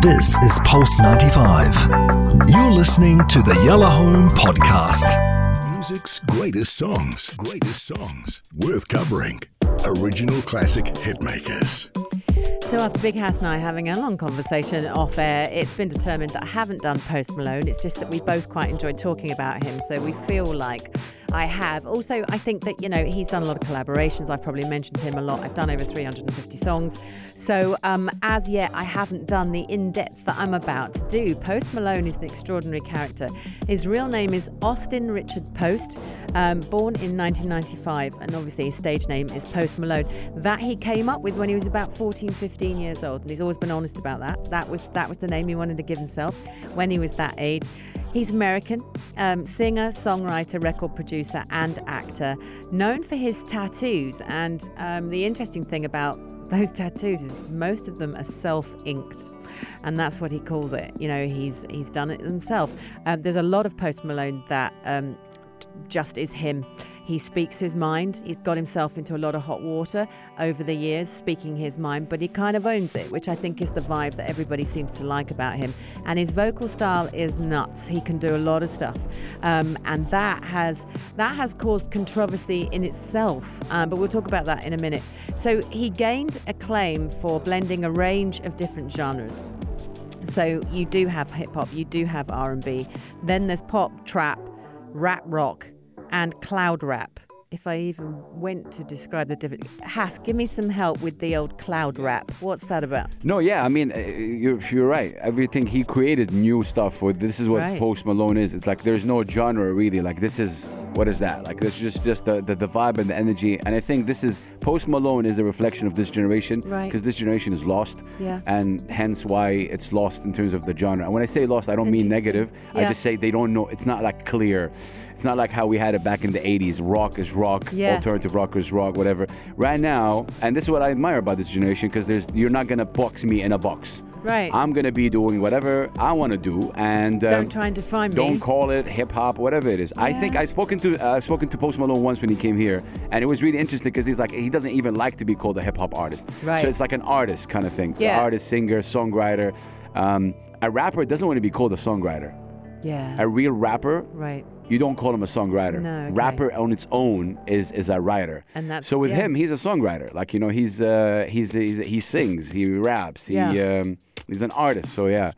This is Pulse 95. You're listening to the Yellow Home Podcast. Music's greatest songs, greatest songs, worth covering. Original classic hitmakers. So after Big House and I having a long conversation off air, it's been determined that I haven't done Post Malone. It's just that we both quite enjoyed talking about him, so we feel like I have. Also, I think that, you know, he's done a lot of collaborations. I've probably mentioned him a lot. I've done over 350 songs. So, um, as yet, I haven't done the in depth that I'm about to do. Post Malone is an extraordinary character. His real name is Austin Richard Post, um, born in 1995, and obviously his stage name is Post Malone. That he came up with when he was about 14, 15 years old, and he's always been honest about that. That was that was the name he wanted to give himself when he was that age. He's American, um, singer, songwriter, record producer, and actor, known for his tattoos. And um, the interesting thing about those tattoos is most of them are self-inked, and that's what he calls it. You know, he's he's done it himself. Um, there's a lot of Post Malone that um, just is him. He speaks his mind. He's got himself into a lot of hot water over the years, speaking his mind, but he kind of owns it, which I think is the vibe that everybody seems to like about him. And his vocal style is nuts. He can do a lot of stuff, um, and that has that has caused controversy in itself. Um, but we'll talk about that in a minute. So he gained acclaim for blending a range of different genres. So you do have hip hop, you do have R&B, then there's pop, trap, rap rock, and cloud rap. If I even went to describe the different, Has, give me some help with the old cloud rap. What's that about? No, yeah, I mean, uh, you're, you're right. Everything he created new stuff. For this is what Right. Post Malone is. It's like there's no genre really. Like this is what is that? Like this is just just the, the the vibe and the energy. And I think this is Post Malone is a reflection of this generation. Right. Because this generation is lost. Yeah. And hence why it's lost in terms of the genre. And when I say lost, I don't mean negative. I just say they don't know. It's not like clear. It's not like how we had it back in the 80s. Rock is rock. Yeah. Alternative rock is rock. Whatever. Right now, and this is what I admire about this generation because there's you're not gonna box me in a box. Right. I'm gonna be doing whatever I want to do, and um, Don't try and define me. Don't call it hip hop, whatever it is. I think I've spoken to uh, I've spoken to Post Malone once when he came here, and it was really interesting because he's like he doesn't even like to be called a hip hop artist. Right. So it's like an artist kind of thing. Yeah. Artist, singer, songwriter. Um, a rapper doesn't want to be called a songwriter. Yeah. A real rapper, right. you don't call him a songwriter. No, okay. Rapper on its own is is a writer. And that's- so with yeah. him, he's a songwriter. Like you know, he's uh, he's, he's he sings, he raps, he Yeah. um, he's an artist. So yeah,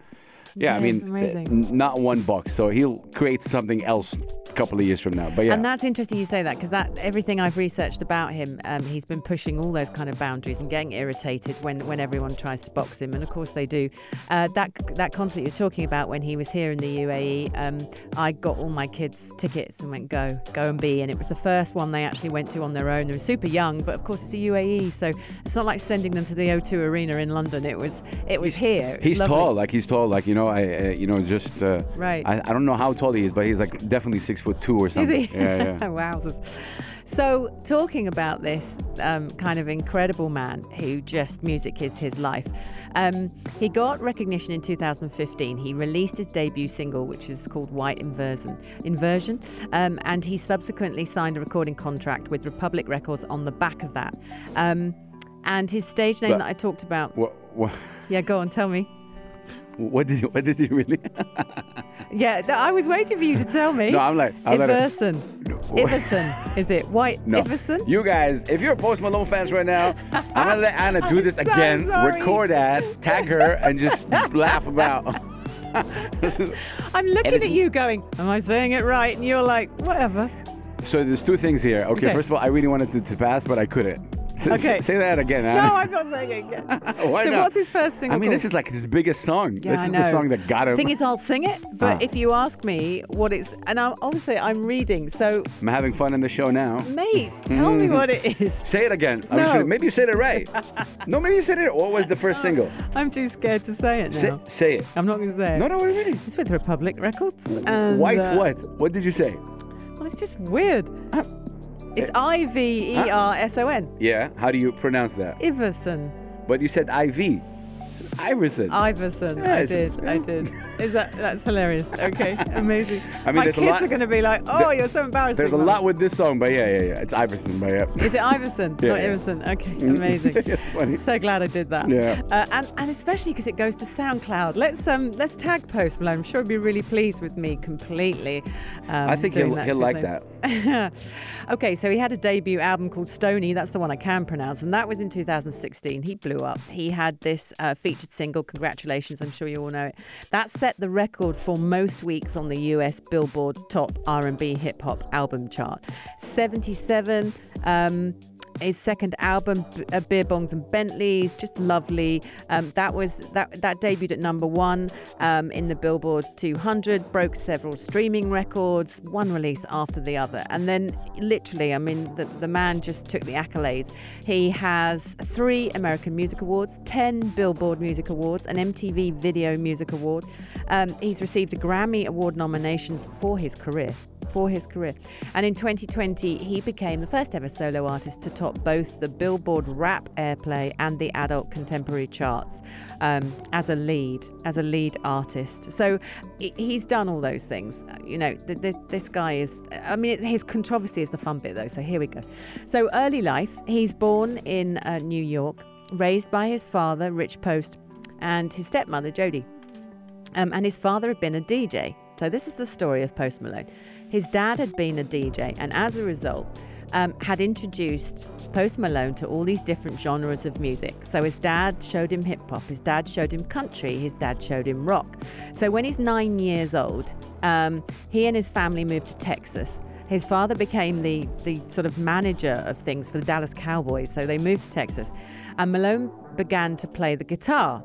yeah. I mean, amazing. not one box. So he'll create something else a couple of years from now. But yeah, And that's interesting you say that because that everything I've researched about him, um, he's been pushing all those kind of boundaries and getting irritated when, when everyone tries to box him, and of course they do. Uh, that that concert you're talking about when he was here in the UAE, um, I got all my kids tickets and went go go and be, and it was the first one they actually went to on their own. They were super young, but of course it's the UAE, so it's not like sending them to the O2 Arena in London. It was it was here. It was he's lovely. tall. Like he's tall. Like you know, I uh, you know just uh, Right. I, I don't know how tall he is, but he's like definitely six foot two or Is something. he? Yeah, yeah. Wowzers. So, talking about this um, kind of incredible man who just music is his life, um, he got recognition in 2015. He released his debut single, which is called White Inversion, Inversion um, and he subsequently signed a recording contract with Republic Records on the back of that. Um, and his stage name But- that I talked about, What, what, yeah, go on, tell me. what did you, what did you really? Yeah, I was waiting for you to tell me. no, I'm like I'm like Iverson. No. Iverson, is it? White No. Iverson? You guys, if you're a Post Malone fans right now, I'm gonna let Ana do this so again. sorry. Record that, tag her, and just laugh about. Is- I'm looking at you going, Am I saying it right? And you're like, Whatever. so there's two things here. Okay, Okay. first of all, I really wanted it to pass, but I couldn't. Okay. say that again, Ana. No, I'm not saying it again. Why so, not? what's his first single? I mean, this is like his biggest song. Yeah, this I is know. the song that got him. The thing is, I'll sing it, but Ah. if you ask me what it's, and I'm, obviously I'm reading, so I'm having fun in the show now. mate, tell me what it is. Say it again. No. sure, maybe you said it right. no, maybe you said it. What was the first single? I'm too scared to say it Say, now. say it. I'm not going to say it. No, no, really. It's with Republic Records. And, White uh, what? What did you say? Well, it's just weird. It's I V E R S O N. Yeah. How do you pronounce that? Iverson. But you said IV. Iverson. Iverson. I did. I did. Is that that's hilarious? Okay, amazing. I mean, My kids lot- are going to be like, "Oh, you're so embarrassing." There's a Mum." lot with this song, but yeah, yeah, yeah. It's Iverson, but yeah. Is it Iverson? Yeah, Not yeah. Iverson. Okay, amazing. It's funny. So glad I did that. Yeah. Uh, and and especially because it goes to SoundCloud. Let's um let's tag Post Malone. I'm sure he'll be really pleased with me completely. Um, I think he'll that he'll like that. okay, so he had a debut album called Stoney. That's the one I can pronounce, and that was in 2016. He blew up. He had this uh, featured single. Congratulations! I'm sure you all know it. That set the record for most weeks on the US Billboard Top R&B Hip Hop Album Chart. 77. Um, his second album, B- uh, Beer Bongs and Bentleys, just lovely. Um, that was that that debuted at number one um, in the Billboard 200, broke several streaming records, one release after the other, and then literally, I mean, the the man just took the accolades. He has three American Music Awards, ten Billboard Music Awards, an MTV Video Music Award. Um, he's received a Grammy Award nominations for his career for his career. And in 2020, he became the first ever solo artist to top both the Billboard Rap Airplay and the Adult Contemporary charts um, as a lead, as a lead artist. So he's done all those things. You know, th- this, this guy is. I mean, his controversy is the fun bit, though. So here we go. So early life, he's born in uh, New York, raised by his father, Rich Post, and his stepmother, Jodie. Um, and his father had been a DJ. So this is the story of Post Malone. His dad had been a DJ, and as a result, um, had introduced Post Malone to all these different genres of music. So his dad showed him hip hop, his dad showed him country, his dad showed him rock. So when he's nine years old, um, he and his family moved to Texas. His father became the the sort of manager of things for the Dallas Cowboys. So they moved to Texas, and Malone began to play the guitar.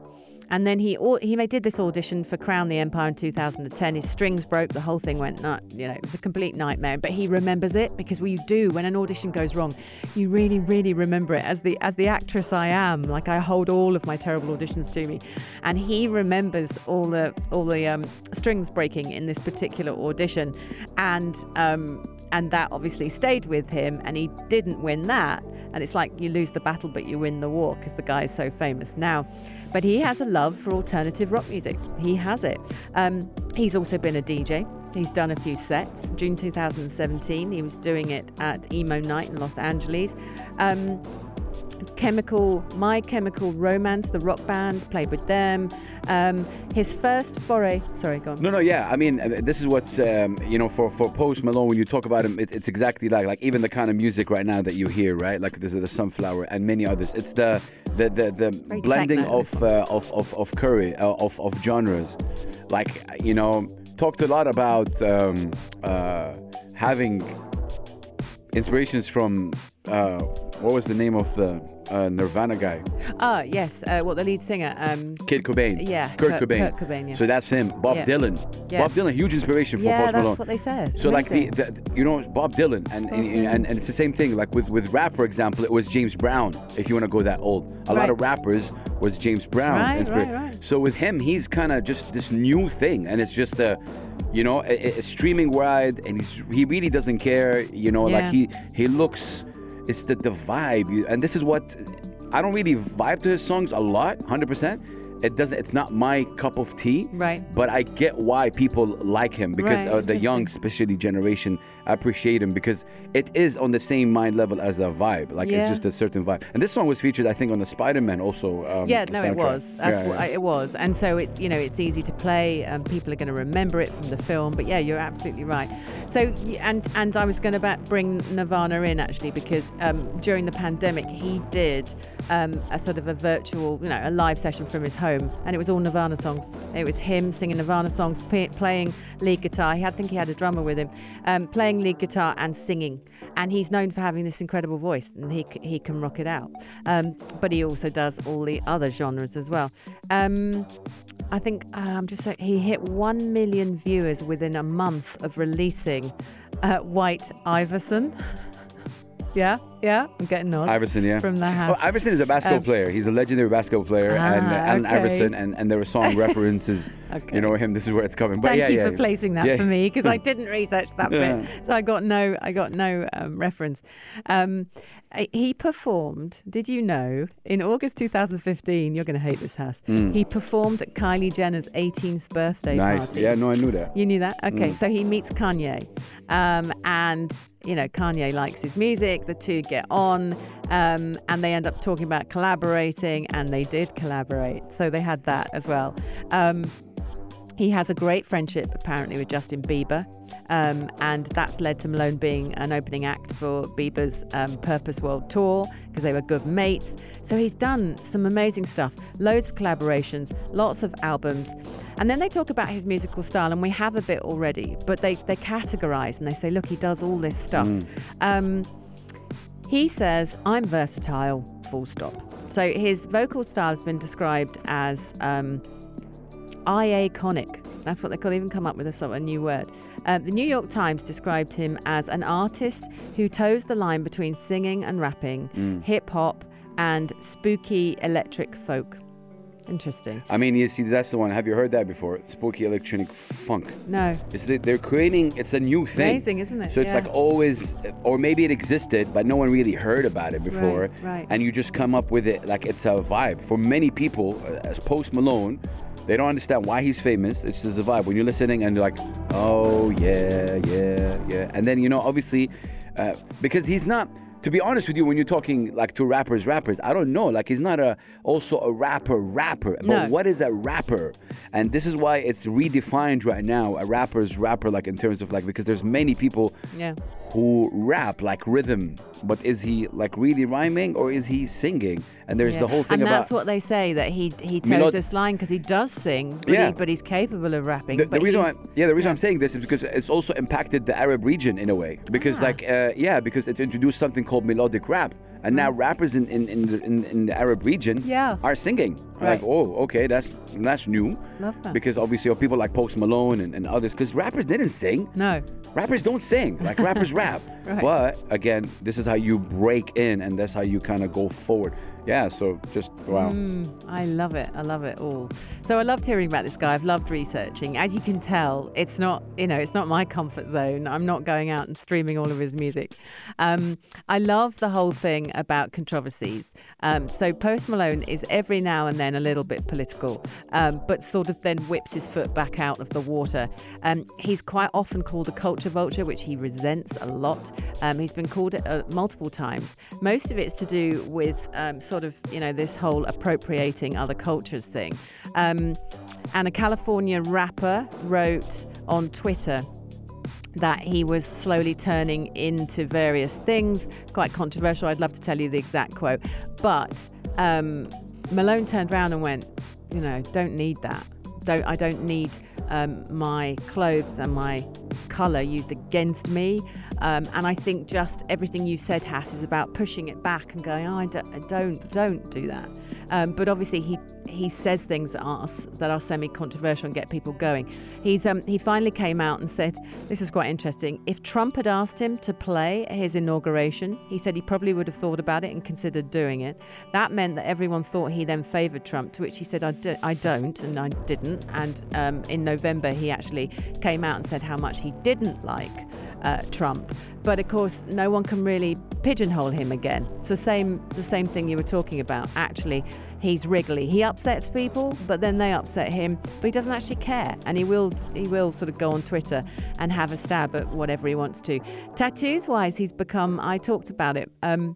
And then he he did this audition for Crown the Empire in 2010. His strings broke, the whole thing went nut. You know, it was a complete nightmare. But he remembers it because we do when an audition goes wrong, you really, really remember it. As the as the actress I am, like I hold all of my terrible auditions to me, and he remembers all the all the um, strings breaking in this particular audition, and um, and that obviously stayed with him. And he didn't win that. And it's like you lose the battle, but you win the war because the guy is so famous now. But he has a love for alternative rock music. He has it. Um, he's also been a DJ. He's done a few sets. June 2017, he was doing it at Emo Night in Los Angeles. Um, Chemical, My Chemical Romance, the rock band, played with them. Um, his first foray. Sorry, go on. No, no, yeah. I mean, uh, this is what's um, you know for for Post Malone. When you talk about him, it, it's exactly like like even the kind of music right now that you hear, right? Like this is the Sunflower and many others. It's the the the, the Very blending techno. of, uh, of of of curry uh, of of genres. Like you know, talked a lot about um, uh, having inspirations from uh, what was the name of the uh, Nirvana guy? Ah, yes. Uh, what the lead singer? Um, Kid Cobain. Yeah, Kurt, Kurt- Cobain. Kurt Cobain, yeah. So that's him. Bob Yeah. Dylan. Yeah. Bob Dylan, huge inspiration for yeah, Post that's what they said. So like the, the you know Bob Dylan and and, and and it's the same thing like with with rap for example it was James Brown if you want to go that old a lot of rappers was James Brown Right, right, right. so with him he's kind of just this new thing and it's just a you know a, a streaming wide and he's he really doesn't care you know Yeah. like he he looks it's the the vibe and this is what I don't really vibe to his songs a lot 100% it doesn't it's not my cup of tea Right. but I get why people like him because Right, uh, the young especially generation appreciate him because it is on the same mind level as a vibe like it's just a certain vibe and this song was featured i think on the spider-man also um, yeah, no, it was. That's Yeah, yeah. It was, and so it's you know it's easy to play. and people are going to remember it from the film. But yeah, you're absolutely right. So and and I was going to bring Nirvana in actually because um, during the pandemic he did um, a sort of a virtual, you know, a live session from his home, and it was all Nirvana songs. It was him singing Nirvana songs, p- playing lead guitar. He had, I think he had a drummer with him, um, playing lead guitar and singing. And he's known for having this incredible voice, and he he can rock it out. Um, but he also does all the other genres as well. Um, I think uh, I'm just saying he hit one million viewers within a month of releasing uh, White Iverson. yeah, Yeah, I'm getting nods. Iverson, yeah. From the house. Iverson is a basketball Um, player. He's a legendary basketball player, and uh, Ah, Allen okay. Iverson, and, and there were song references. Okay. You know him. This is where it's coming. But Thank yeah, you yeah, for placing that for me because I didn't research that bit, so I got no, I got no um, reference. Um, he performed. Did you know in August 2015? You're going to hate this house. He performed at Kylie Jenner's 18th birthday Hmm. Nice. party. Yeah, no, I knew that. You knew that? Okay, Mm. so he meets Kanye. Um, and, you know, Kanye likes his music. The two get on. Um, and they end up talking about collaborating. And they did collaborate. So they had that as well. Um, he has a great friendship apparently with Justin Bieber, um, and that's led to Malone being an opening act for Bieber's um, Purpose World Tour because they were good mates. So he's done some amazing stuff, loads of collaborations, lots of albums, and then they talk about his musical style, and we have a bit already, but they they categorize and they say, look, he does all this stuff. Um, he says, I'm versatile, full stop. So his vocal style has been described as um, iaconic. That's what they could even come up with a sort of a new word. Um, the New York Times described him as an artist who toes the line between singing and rapping, hip hop, and spooky electric folk. Interesting. I mean, you see, that's the one. Have you heard that before? Spooky electronic funk. No. It's the, they're creating. It's a new thing. Amazing, isn't it? So it's Yeah. like always, or maybe it existed, but no one really heard about it before. Right, right. And you just come up with it like it's a vibe. For many people, uh, as Post Malone, they don't understand why he's famous. It's just a vibe. When you're listening and you're like, oh yeah, yeah, yeah, and then you know, obviously, uh, because he's not. To be honest with you, when you're talking like to rappers, rappers, I don't know. Like he's not a also a rapper, rapper. But No. what is a rapper? And this is why it's redefined right now. A rapper's rapper, like in terms of like because there's many people Yeah. who rap like rhythm, but is he like really rhyming or is he singing? And there's Yeah. the whole thing and about that's what they say that he he toes Melod- this line because he does sing, but, Yeah. he, but he's capable of rapping. the, the reason why, yeah, the reason yeah. I'm saying this is because it's also impacted the Arab region in a way. Because Ah. like, uh, yeah, because it introduced something called melodic rap, and now rappers in in, in, the, in in the Arab region Yeah. are singing. Right. Like, oh, okay, that's that's new. Love that. Because obviously, people like Post Malone and, and others, because rappers didn't sing. no. Rappers don't sing like rappers rap. Right. But again, this is how you break in, and that's how you kind of go forward. Yeah. So just wow. Mm, I love it. I love it all. So I loved hearing about this guy. I've loved researching. As you can tell, it's not you know it's not my comfort zone. I'm not going out and streaming all of his music. Um, I love the whole thing about controversies. Um, so Post Malone is every now and then a little bit political, um, but sort of then whips his foot back out of the water. Um, he's quite often called a culture vulture, which he resents a lot. Um, he's been called it uh, multiple times. Most of it's to do with um, sort of you know this whole appropriating other cultures thing. Um, and a California rapper wrote on Twitter that he was slowly turning into various things, quite controversial. I'd love to tell you the exact quote. But um, Malone turned around and went, you know, don't need that. Don't I don't need um, my clothes and my colour used against me. Um, and I think just everything you said, Hass, is about pushing it back and going, oh, I don't, I don't, don't do that. Um, but obviously, he he says things that are s- that are semi-controversial and get people going. He's um, he finally came out and said this is quite interesting. If Trump had asked him to play at his inauguration, he said he probably would have thought about it and considered doing it. That meant that everyone thought he then favoured Trump, to which he said, I, do, I don't, and I didn't. And um, in November, he actually came out and said how much he didn't like uh, Trump. But of course, no one can really pigeonhole him again. It's the same, the same thing you were talking about. Actually, he's wriggly. He upsets people, but then they upset him. But he doesn't actually care, and he will, he will sort of go on Twitter and have a stab at whatever he wants to. Tattoos wise, he's become. I talked about it. Um,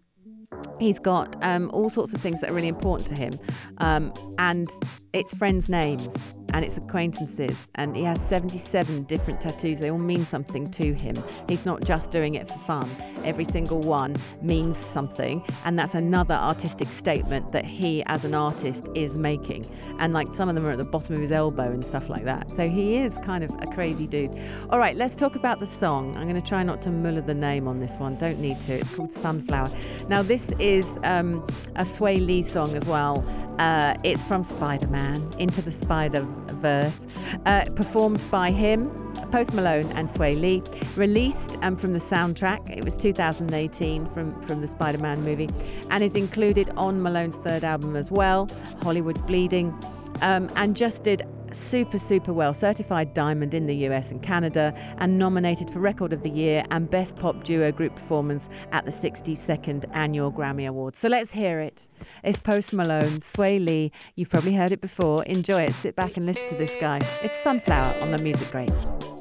He's got um, all sorts of things that are really important to him, um, and it's friends' names and it's acquaintances. And he has 77 different tattoos. They all mean something to him. He's not just doing it for fun. Every single one means something, and that's another artistic statement that he, as an artist, is making. And like some of them are at the bottom of his elbow and stuff like that. So he is kind of a crazy dude. All right, let's talk about the song. I'm going to try not to muller the name on this one. Don't need to. It's called Sunflower. Now, this is um, a Swae Lee song as well. Uh, it's from Spider Man Into the Spider Verse, uh, performed by him, Post Malone, and Swae Lee. Released um, from the soundtrack, it was 2018 from, from the Spider Man movie, and is included on Malone's third album as well, Hollywood's Bleeding, um, and just did super, super well. Certified diamond in the US and Canada, and nominated for Record of the Year and Best Pop Duo Group Performance at the 62nd Annual Grammy Awards. So let's hear it. It's Post Malone, Swae Lee. You've probably heard it before. Enjoy it. Sit back and listen to this guy. It's Sunflower on the Music Greats.